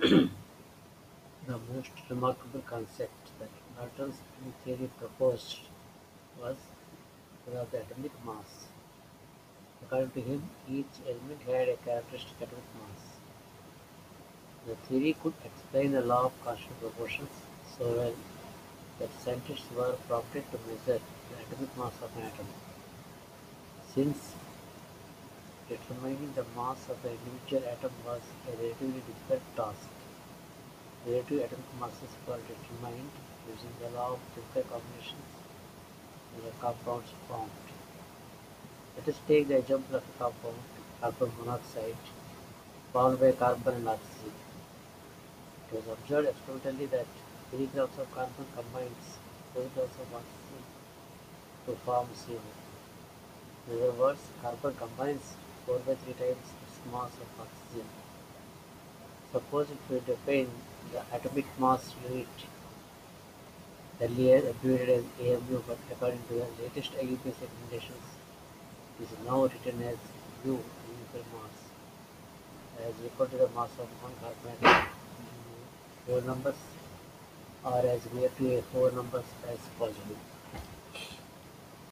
The most remarkable concept that Dalton's theory proposed was that of the atomic mass. According to him, each element had a characteristic atomic mass. The theory could explain the law of constant proportions so well that scientists were prompted to measure the atomic mass of an atom. Since determining the mass of an individual atom was a relatively difficult task, relative atomic masses were determined using the law of chemical combinations the compounds formed. Let us take the example of a compound, carbon monoxide, formed by carbon and oxygen. It was observed experimentally that 3 grams of carbon combines 4 grams of oxygen to form CO. In other words, carbon combines 4 by 3 times its mass of oxygen. Suppose if we define the atomic mass unit earlier abbreviated as AMU but according to the latest IUPAC recommendations is now written as U unified mass as equal to the mass of one carbon whole numbers or as near to a four numbers as possible.